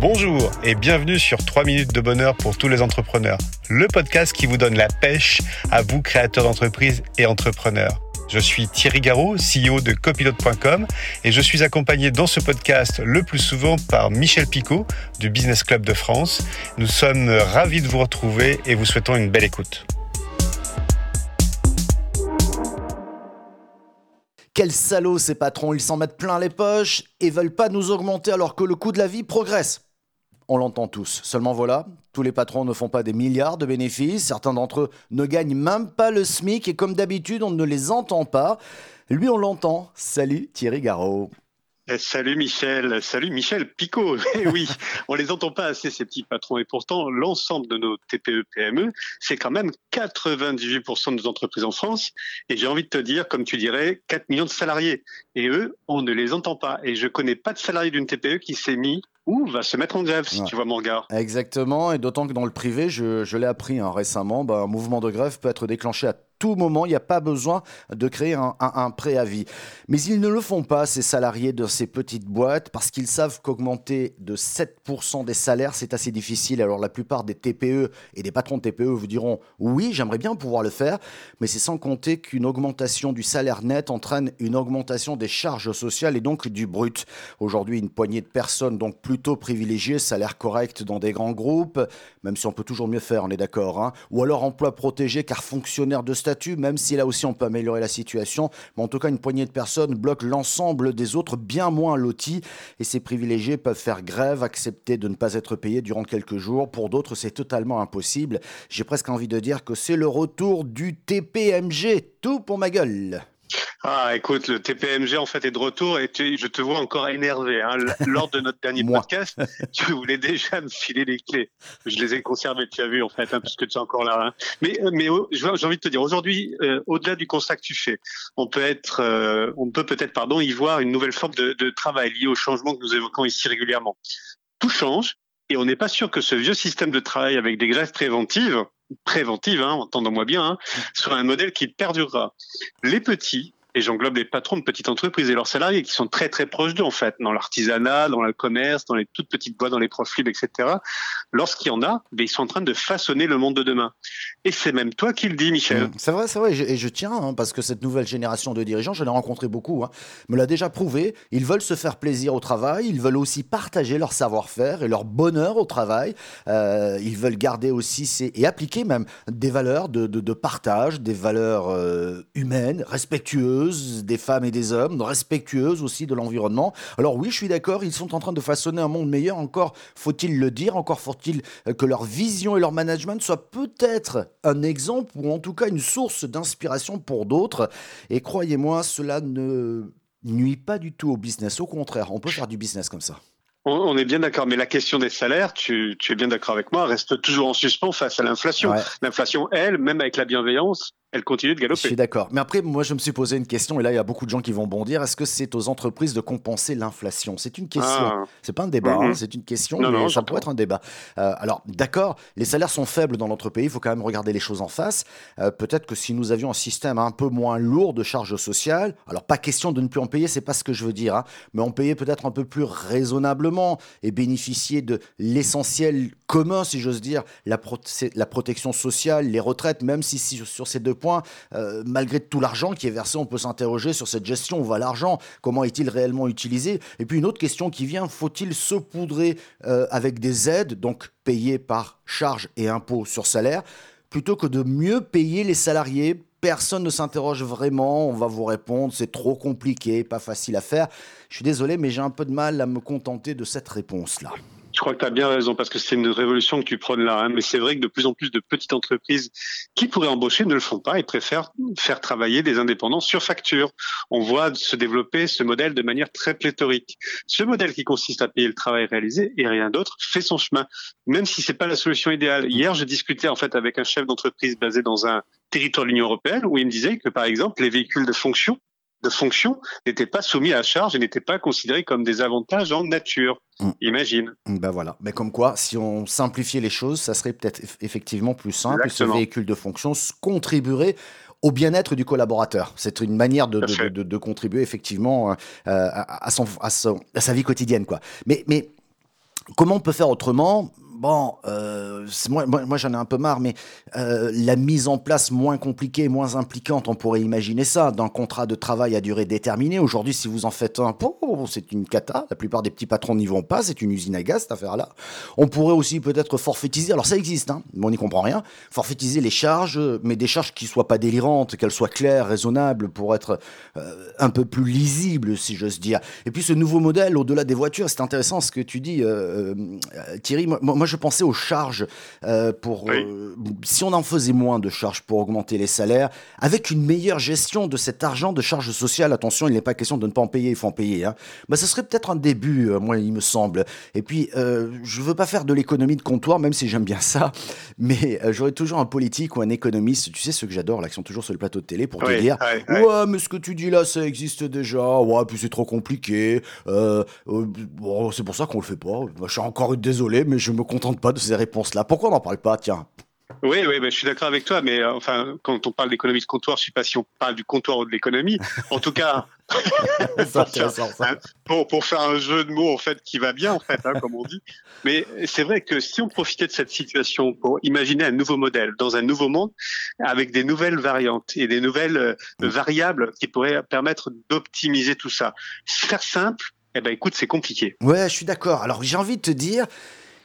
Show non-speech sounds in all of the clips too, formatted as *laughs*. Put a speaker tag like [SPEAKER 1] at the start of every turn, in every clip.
[SPEAKER 1] Bonjour et bienvenue sur 3 minutes de bonheur pour tous les entrepreneurs, le podcast qui vous donne la pêche à vous créateurs d'entreprise et entrepreneurs. Je suis Thierry Garot, CEO de copilote.com et je suis accompagné dans ce podcast le plus souvent par Michel Picot du Business Club de France. Nous sommes ravis de vous retrouver et vous souhaitons une belle écoute.
[SPEAKER 2] Quels salauds ces patrons, ils s'en mettent plein les poches et veulent pas nous augmenter alors que le coût de la vie progresse. On l'entend tous. Seulement voilà, tous les patrons ne font pas des milliards de bénéfices, certains d'entre eux ne gagnent même pas le SMIC et comme d'habitude on ne les entend pas. Lui on l'entend. Salut Thierry Garot.
[SPEAKER 3] Eh, salut Michel, salut Michel Picot. *laughs* Eh oui, on les entend pas assez ces petits patrons et pourtant l'ensemble de nos TPE PME, c'est quand même 98% de nos entreprises en France et j'ai envie de te dire comme tu dirais 4 millions de salariés et eux, on ne les entend pas et je connais pas de salarié d'une TPE qui s'est mis ou va se mettre en grève, si tu vois mon regard.
[SPEAKER 2] Exactement, et d'autant que dans le privé, je, l'ai appris hein, récemment, bah, un mouvement de grève peut être déclenché à tout moment. Il n'y a pas besoin de créer un, préavis. Mais ils ne le font pas, ces salariés de ces petites boîtes, parce qu'ils savent qu'augmenter de 7% des salaires, c'est assez difficile. Alors la plupart des TPE et des patrons de TPE vous diront oui, j'aimerais bien pouvoir le faire, mais c'est sans compter qu'une augmentation du salaire net entraîne une augmentation des charges sociales et donc du brut. Aujourd'hui, une poignée de personnes, donc plutôt privilégiées, salaire correct dans des grands groupes, même si on peut toujours mieux faire, on est d'accord, hein, ou alors emploi protégé car fonctionnaire de même si là aussi on peut améliorer la situation. Mais en tout cas, une poignée de personnes bloque l'ensemble des autres bien moins lotis. Et ces privilégiés peuvent faire grève, accepter de ne pas être payés durant quelques jours. Pour d'autres, c'est totalement impossible. J'ai presque envie de dire que c'est le retour du TPMG. Tout pour ma gueule.
[SPEAKER 3] Ah, écoute, le TPMG en fait est de retour et je te vois encore énervé. Hein. *laughs* Lors de notre dernier podcast, tu voulais déjà me filer les clés. Je les ai conservées, tu as vu en fait, hein, puisque tu es encore là. Hein. Mais, euh, mais oh, j'ai envie de te dire, aujourd'hui, euh, au-delà du constat que tu fais, on peut être, euh, on peut peut-être, pardon, y voir une nouvelle forme de, de travail liée au changement que nous évoquons ici régulièrement. Tout change et on n'est pas sûr que ce vieux système de travail avec des grèves préventives préventives, hein, entendons-moi bien, hein, soit un modèle qui perdurera. Les petits et j'englobe les patrons de petites entreprises et leurs salariés qui sont très très proches d'eux en fait, dans l'artisanat, dans le commerce, dans les toutes petites boîtes, dans les profils, etc. Lorsqu'il y en a, ben, ils sont en train de façonner le monde de demain. Et c'est même toi qui le dis, Michel. Mmh,
[SPEAKER 2] c'est vrai, c'est vrai, et je, tiens, hein, parce que cette nouvelle génération de dirigeants, je l'ai rencontré beaucoup, hein, me l'a déjà prouvé, ils veulent se faire plaisir au travail, ils veulent aussi partager leur savoir-faire et leur bonheur au travail, euh, ils veulent garder aussi et appliquer même des valeurs de, de, partage, des valeurs euh, humaines, respectueuses, des femmes et des hommes, respectueuses aussi de l'environnement. Alors oui, je suis d'accord, ils sont en train de façonner un monde meilleur. Encore faut-il le dire, encore faut-il que leur vision et leur management soient peut-être un exemple ou en tout cas une source d'inspiration pour d'autres. Et croyez-moi, cela ne nuit pas du tout au business. Au contraire, on peut faire du business comme ça.
[SPEAKER 3] On est bien d'accord, mais la question des salaires, tu, es bien d'accord avec moi, reste toujours en suspens face à l'inflation. L'inflation, elle, même avec la bienveillance, elle continue de galoper.
[SPEAKER 2] Je suis d'accord. Mais après, moi, je me suis posé une question, et là, il y a beaucoup de gens qui vont bondir. Est-ce que c'est aux entreprises de compenser l'inflation? C'est une question. Ah. C'est pas un débat, hein, mhm. c'est une question, mais ça pourrait être un débat. Euh, alors, d'accord, les salaires sont faibles dans notre pays, il faut quand même regarder les choses en face. Euh, peut-être que si nous avions un système un peu moins lourd de charges sociales, alors pas question de ne plus en payer, c'est pas ce que je veux dire, hein, mais en payer peut-être un peu plus raisonnablement et bénéficier de l'essentiel commun, si j'ose dire, la, la protection sociale, les retraites, même si, sur ces deux point, euh, malgré tout l'argent qui est versé, on peut s'interroger sur cette gestion. Où va l'argent Comment est-il réellement utilisé Et puis une autre question qui vient, faut-il saupoudrer euh, avec des aides, donc payées par charges et impôts sur salaire, plutôt que de mieux payer les salariés? Personne ne s'interroge vraiment, on va vous répondre, c'est trop compliqué, pas facile à faire. Je suis désolé, mais j'ai un peu de mal à me contenter de cette réponse-là.
[SPEAKER 3] Je crois que tu as bien raison parce que c'est une révolution que tu prônes là. Hein. Mais c'est vrai que de plus en plus de petites entreprises qui pourraient embaucher ne le font pas et préfèrent faire travailler des indépendants sur facture. On voit se développer ce modèle de manière très pléthorique. Ce modèle qui consiste à payer le travail réalisé et rien d'autre fait son chemin, même si c'est pas la solution idéale. Hier, je discutais en fait avec un chef d'entreprise basé dans un territoire de l'Union européenne où il me disait que par exemple les véhicules de fonction de fonction n'étaient pas soumis à charge et n'étaient pas considérés comme des avantages en nature. Mm. Imagine.
[SPEAKER 2] Ben voilà. Mais comme quoi, si on simplifiait les choses, ça serait peut-être effectivement plus simple. Et ce véhicule de fonction contribuerait au bien-être du collaborateur. C'est une manière de, de, contribuer effectivement euh, à, son, à, sa vie quotidienne. Quoi. Mais, mais comment on peut faire autrement? Bon, euh, moi, j'en ai un peu marre, mais euh, la mise en place moins compliquée, moins impliquante, on pourrait imaginer ça, d'un contrat de travail à durée déterminée. Aujourd'hui, si vous en faites un, c'est une cata. La plupart des petits patrons n'y vont pas, c'est une usine à gaz, cette affaire-là. On pourrait aussi peut-être forfaitiser, alors ça existe, hein, mais on n'y comprend rien, forfaitiser les charges, mais des charges qui soient pas délirantes, qu'elles soient claires, raisonnables, pour être euh, un peu plus lisibles, si j'ose dire. Et puis ce nouveau modèle, au-delà des voitures, c'est intéressant ce que tu dis, Thierry. Je pensais aux charges euh, pour euh, si on en faisait moins de charges pour augmenter les salaires, avec une meilleure gestion de cet argent de charges sociales. Attention, il n'est pas question de ne pas en payer, il faut en payer. Hein. Bah, ce serait peut-être un début, euh, moi, il me semble. Et puis, je veux pas faire de l'économie de comptoir, même si j'aime bien ça, *laughs* mais j'aurais toujours un politique ou un économiste, tu sais, ceux que j'adore, là, qui sont toujours sur le plateau de télé, pour te dire, ouais, mais ce que tu dis là, ça existe déjà. Ouais, puis c'est trop compliqué. Bon, c'est pour ça qu'on le fait pas. Je suis encore désolé, mais je me contente pas de ces réponses-là. Pourquoi on n'en parle pas, tiens?
[SPEAKER 3] Oui, oui, je suis d'accord avec toi, mais euh, enfin, quand on parle d'économie de comptoir, je ne sais pas si on parle du comptoir ou de l'économie. En tout cas, *laughs* *laughs* pour, pour, faire un jeu de mots en fait qui va bien en fait, hein, comme on dit. Mais c'est vrai que si on profitait de cette situation pour imaginer un nouveau modèle dans un nouveau monde avec des nouvelles variantes et des nouvelles euh, variables qui pourraient permettre d'optimiser tout ça, faire simple, eh ben écoute, c'est compliqué.
[SPEAKER 2] Ouais, je suis d'accord. Alors j'ai envie de te dire,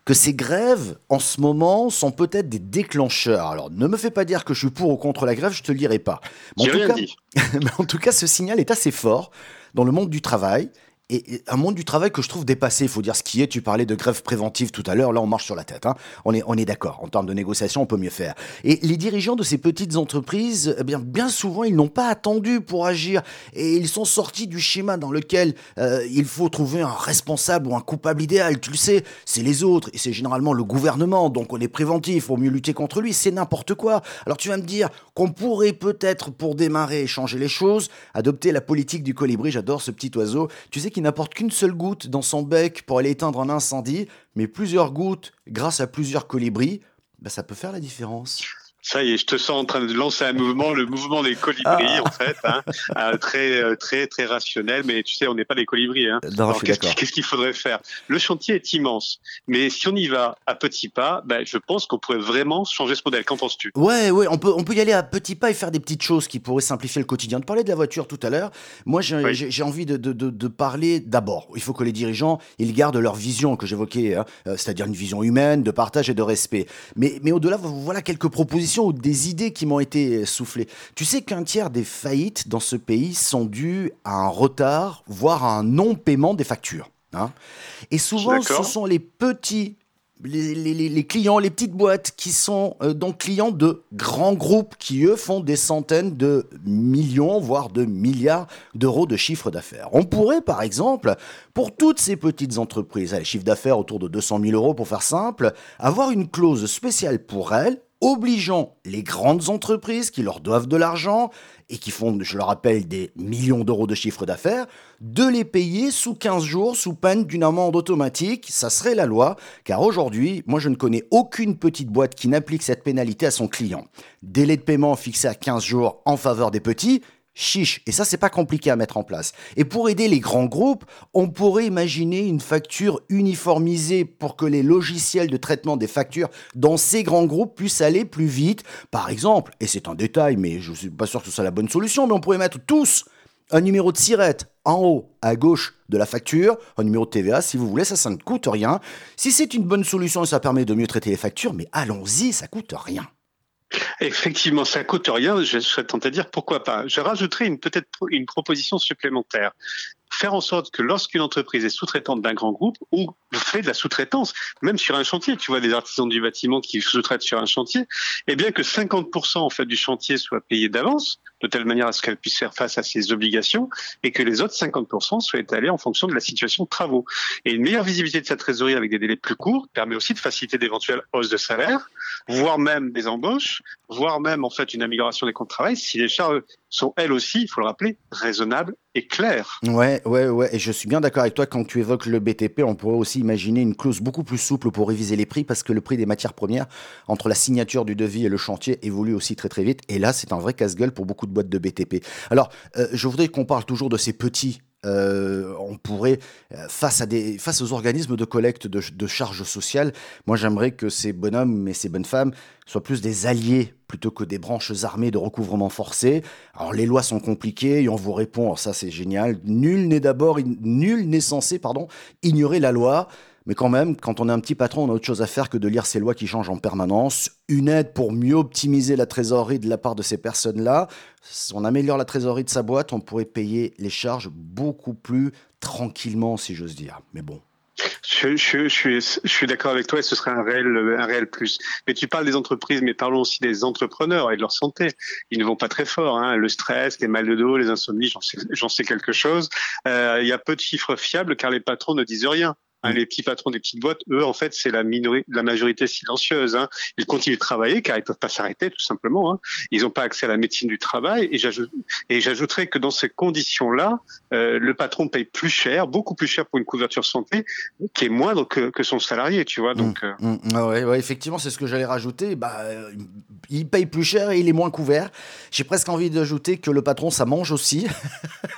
[SPEAKER 2] que ces grèves, en ce moment, sont peut-être des déclencheurs. Alors, ne me fais pas dire que je suis pour ou contre la grève, je te le dirai pas.
[SPEAKER 3] Mais *laughs*
[SPEAKER 2] mais en tout cas, ce signal est assez fort dans le monde du travail et, un monde du travail que je trouve dépassé, il faut dire ce qui est. Tu parlais de grève préventive tout à l'heure, là on marche sur la tête. Hein. On est, on est d'accord, en termes de négociation, on peut mieux faire. Et les dirigeants de ces petites entreprises, eh bien, bien souvent, ils n'ont pas attendu pour agir et ils sont sortis du schéma dans lequel euh, il faut trouver un responsable ou un coupable idéal. Tu le sais, c'est les autres et c'est généralement le gouvernement, donc on est préventif, il faut mieux lutter contre lui, c'est n'importe quoi. Alors tu vas me dire qu'on pourrait peut-être, pour démarrer et changer les choses, adopter la politique du colibri. J'adore ce petit oiseau. Tu sais qu'il n'apporte qu'une seule goutte dans son bec pour aller éteindre un incendie, mais plusieurs gouttes grâce à plusieurs colibris, bah, ça peut faire la différence.
[SPEAKER 3] Ça y est, je te sens en train de lancer un mouvement, le mouvement des colibris ah. en fait, hein, euh, très euh, très très rationnel. Mais tu sais, on n'est pas des colibris. Hein. qu'est-ce qu'il faudrait faire? Le chantier est immense, mais si on y va à petits pas, ben, je pense qu'on pourrait vraiment changer ce modèle. Qu'en penses-tu?
[SPEAKER 2] Ouais, ouais, on peut on peut y aller à petits pas et faire des petites choses qui pourraient simplifier le quotidien. De parler de la voiture tout à l'heure, moi j'ai envie de, de, de, parler d'abord. Il faut que les dirigeants ils gardent leur vision que j'évoquais, hein, euh, c'est-à-dire une vision humaine, de partage et de respect. Mais mais au-delà, voilà quelques propositions ou des idées qui m'ont été soufflées. Tu sais qu'un tiers des faillites dans ce pays sont dues à un retard, voire à un non-paiement des factures. Hein. Et souvent, ce sont les petits les, clients, les petites boîtes qui sont euh, donc clients de grands groupes qui, eux, font des centaines de millions, voire de milliards d'euros de chiffre d'affaires. On pourrait, par exemple, pour toutes ces petites entreprises, les chiffres d'affaires autour de 200 000 euros pour faire simple, avoir une clause spéciale pour elles obligeant les grandes entreprises qui leur doivent de l'argent et qui font, je le rappelle, des millions d'euros de chiffre d'affaires, de les payer sous 15 jours sous peine d'une amende automatique. Ça serait la loi, car aujourd'hui, moi je ne connais aucune petite boîte qui n'applique cette pénalité à son client. Délai de paiement fixé à 15 jours en faveur des petits, chiche. Et ça, c'est pas compliqué à mettre en place. Et pour aider les grands groupes, on pourrait imaginer une facture uniformisée pour que les logiciels de traitement des factures dans ces grands groupes puissent aller plus vite. Par exemple, et c'est un détail, mais je suis pas sûr que ce soit la bonne solution, mais on pourrait mettre tous un numéro de sirette en haut à gauche de la facture, un numéro de TVA si vous voulez, ça, ça ne coûte rien. Si c'est une bonne solution et ça permet de mieux traiter les factures, mais allons-y, ça coûte rien.
[SPEAKER 3] Effectivement, ça coûte rien. Je serais tenté de dire pourquoi pas. Je rajouterai une peut-être une proposition supplémentaire faire en sorte que lorsqu'une entreprise est sous-traitante d'un grand groupe ou fait de la sous-traitance, même sur un chantier, tu vois des artisans du bâtiment qui sous-traitent sur un chantier, eh bien que 50% en fait du chantier soit payé d'avance, de telle manière à ce qu'elle puisse faire face à ses obligations, et que les autres 50% soient étalés en fonction de la situation de travaux. Et une meilleure visibilité de sa trésorerie avec des délais plus courts permet aussi de faciliter d'éventuelles hausses de salaire, voire même des embauches, voire même en fait une amélioration des comptes de travail si les charges sont elles aussi, il faut le rappeler, raisonnables et claires.
[SPEAKER 2] Ouais, ouais, ouais. Et je suis bien d'accord avec toi quand tu évoques le BTP. On pourrait aussi imaginer une clause beaucoup plus souple pour réviser les prix parce que le prix des matières premières entre la signature du devis et le chantier évolue aussi très très vite. Et là, c'est un vrai casse-gueule pour beaucoup de boîtes de BTP. Alors, euh, je voudrais qu'on parle toujours de ces petits euh, on pourrait, euh, face, à des, face aux organismes de collecte de, charges sociales, moi j'aimerais que ces bonhommes et ces bonnes femmes soient plus des alliés plutôt que des branches armées de recouvrement forcé. Alors les lois sont compliquées et on vous répond, ça c'est génial, nul n'est d'abord, nul n'est censé pardon, ignorer la loi. Mais quand même, quand on est un petit patron, on a autre chose à faire que de lire ces lois qui changent en permanence. Une aide pour mieux optimiser la trésorerie de la part de ces personnes-là. Si on améliore la trésorerie de sa boîte, on pourrait payer les charges beaucoup plus tranquillement, si j'ose dire. Mais bon.
[SPEAKER 3] Je, suis, d'accord avec toi et ce serait un réel, plus. Mais tu parles des entreprises, mais parlons aussi des entrepreneurs et de leur santé. Ils ne vont pas très fort. Hein. Le stress, les mal de dos, les insomnies, j'en sais, sais, quelque chose. Euh, il y a peu de chiffres fiables car les patrons ne disent rien. Hein, les petits patrons des petites boîtes, eux, en fait, c'est la, la majorité silencieuse. Hein. Ils continuent de travailler car ils peuvent pas s'arrêter, tout simplement. Hein. Ils n'ont pas accès à la médecine du travail. Et j'ajouterais que dans ces conditions-là, euh, le patron paye plus cher, beaucoup plus cher pour une couverture santé, qui est moindre que, que son salarié, tu vois. Donc,
[SPEAKER 2] mmh, euh... mmh, ah ouais, ouais, effectivement, c'est ce que j'allais rajouter. Bah, euh, il paye plus cher et il est moins couvert. J'ai presque envie d'ajouter que le patron, ça mange aussi,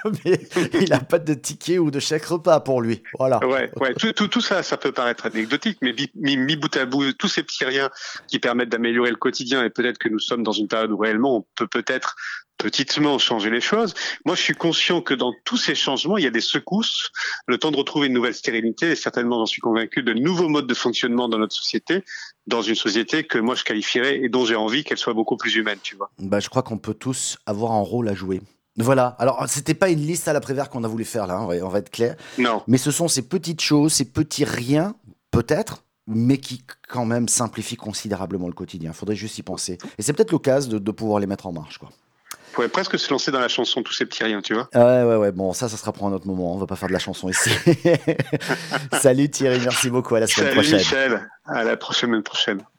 [SPEAKER 2] *laughs* mais il n'a pas de ticket ou de chèque repas pour lui. Voilà.
[SPEAKER 3] Ouais, ouais. Tout, tout, ça, ça peut paraître anecdotique, mais mis, bout à bout, tous ces petits riens qui permettent d'améliorer le quotidien, et peut-être que nous sommes dans une période où réellement on peut peut-être petitement changer les choses. Moi, je suis conscient que dans tous ces changements, il y a des secousses, le temps de retrouver une nouvelle stérilité, et certainement, j'en suis convaincu, de nouveaux modes de fonctionnement dans notre société, dans une société que moi je qualifierais et dont j'ai envie qu'elle soit beaucoup plus humaine, tu vois.
[SPEAKER 2] Bah, je crois qu'on peut tous avoir un rôle à jouer. Voilà. Alors, c'était pas une liste à la Prévert qu'on a voulu faire là, on va, être clair.
[SPEAKER 3] Non.
[SPEAKER 2] Mais ce sont ces petites choses, ces petits riens, peut-être, mais qui quand même simplifient considérablement le quotidien. Il faudrait juste y penser. Et c'est peut-être l'occasion de, de, pouvoir les mettre en marche, quoi.
[SPEAKER 3] On pourrait presque se lancer dans la chanson Tous ces petits riens, tu vois.
[SPEAKER 2] Ouais, ouais, ouais. Bon, ça, ça sera pour un autre moment. On va pas faire de la chanson ici. *laughs* Salut Thierry, merci beaucoup. À la semaine
[SPEAKER 3] Salut
[SPEAKER 2] prochaine.
[SPEAKER 3] Michel. À la prochaine prochaine.